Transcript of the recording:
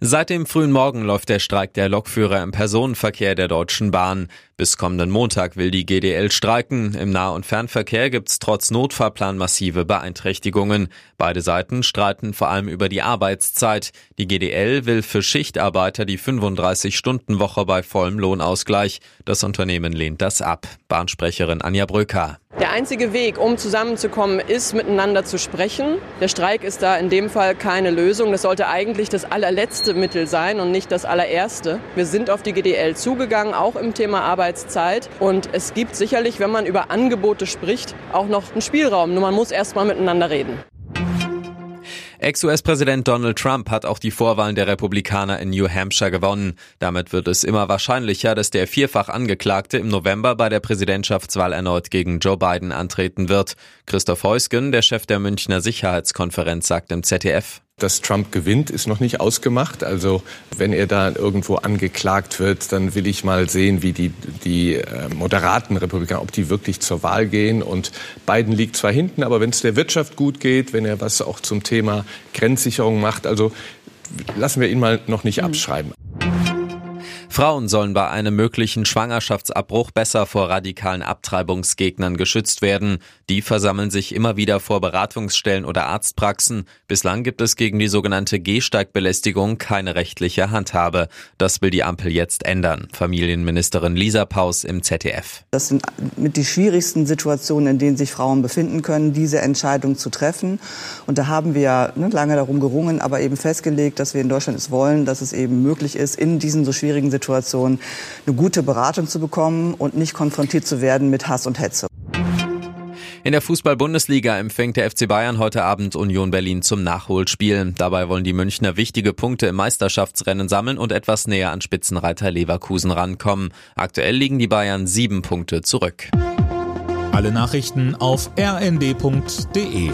Seit dem frühen Morgen läuft der Streik der Lokführer im Personenverkehr der Deutschen Bahn. Bis kommenden Montag will die GDL streiken. Im Nah- und Fernverkehr gibt's trotz Notfahrplan massive Beeinträchtigungen. Beide Seiten streiten vor allem über die Arbeitszeit. Die GDL will für Schichtarbeiter die 35-Stunden-Woche bei vollem Lohnausgleich. Das Unternehmen lehnt das ab. Bahnsprecherin Anja Bröker. Der einzige Weg, um zusammenzukommen, ist miteinander zu sprechen. Der Streik ist da in dem Fall keine Lösung. Das sollte eigentlich das allerletzte Mittel sein und nicht das allererste. Wir sind auf die GDL zugegangen, auch im Thema Arbeitszeit. Und es gibt sicherlich, wenn man über Angebote spricht, auch noch einen Spielraum. Nur man muss erst mal miteinander reden. Ex-US-Präsident Donald Trump hat auch die Vorwahlen der Republikaner in New Hampshire gewonnen. Damit wird es immer wahrscheinlicher, dass der vierfach Angeklagte im November bei der Präsidentschaftswahl erneut gegen Joe Biden antreten wird. Christoph Heusgen, der Chef der Münchner Sicherheitskonferenz, sagt im ZDF. Dass Trump gewinnt, ist noch nicht ausgemacht. Also wenn er da irgendwo angeklagt wird, dann will ich mal sehen, wie die, die äh, moderaten Republikaner, ob die wirklich zur Wahl gehen. Und Biden liegt zwar hinten, aber wenn es der Wirtschaft gut geht, wenn er was auch zum Thema Grenzsicherung macht, also lassen wir ihn mal noch nicht abschreiben. Frauen sollen bei einem möglichen Schwangerschaftsabbruch besser vor radikalen Abtreibungsgegnern geschützt werden. Die versammeln sich immer wieder vor Beratungsstellen oder Arztpraxen. Bislang gibt es gegen die sogenannte Gehsteigbelästigung keine rechtliche Handhabe. Das will die Ampel jetzt ändern. Familienministerin Lisa Paus im ZDF. Das sind mit die schwierigsten Situationen, in denen sich Frauen befinden können, diese Entscheidung zu treffen. Und da haben wir ne, lange darum gerungen, aber eben festgelegt, dass wir in Deutschland es wollen, dass es eben möglich ist, in diesen so schwierigen Situationen Situation eine gute Beratung zu bekommen und nicht konfrontiert zu werden mit Hass und Hetze. In der Fußball-Bundesliga empfängt der FC Bayern heute Abend Union Berlin zum Nachholspiel. Dabei wollen die Münchner wichtige Punkte im Meisterschaftsrennen sammeln und etwas näher an Spitzenreiter Leverkusen rankommen. Aktuell liegen die Bayern sieben Punkte zurück. Alle Nachrichten auf rnd.de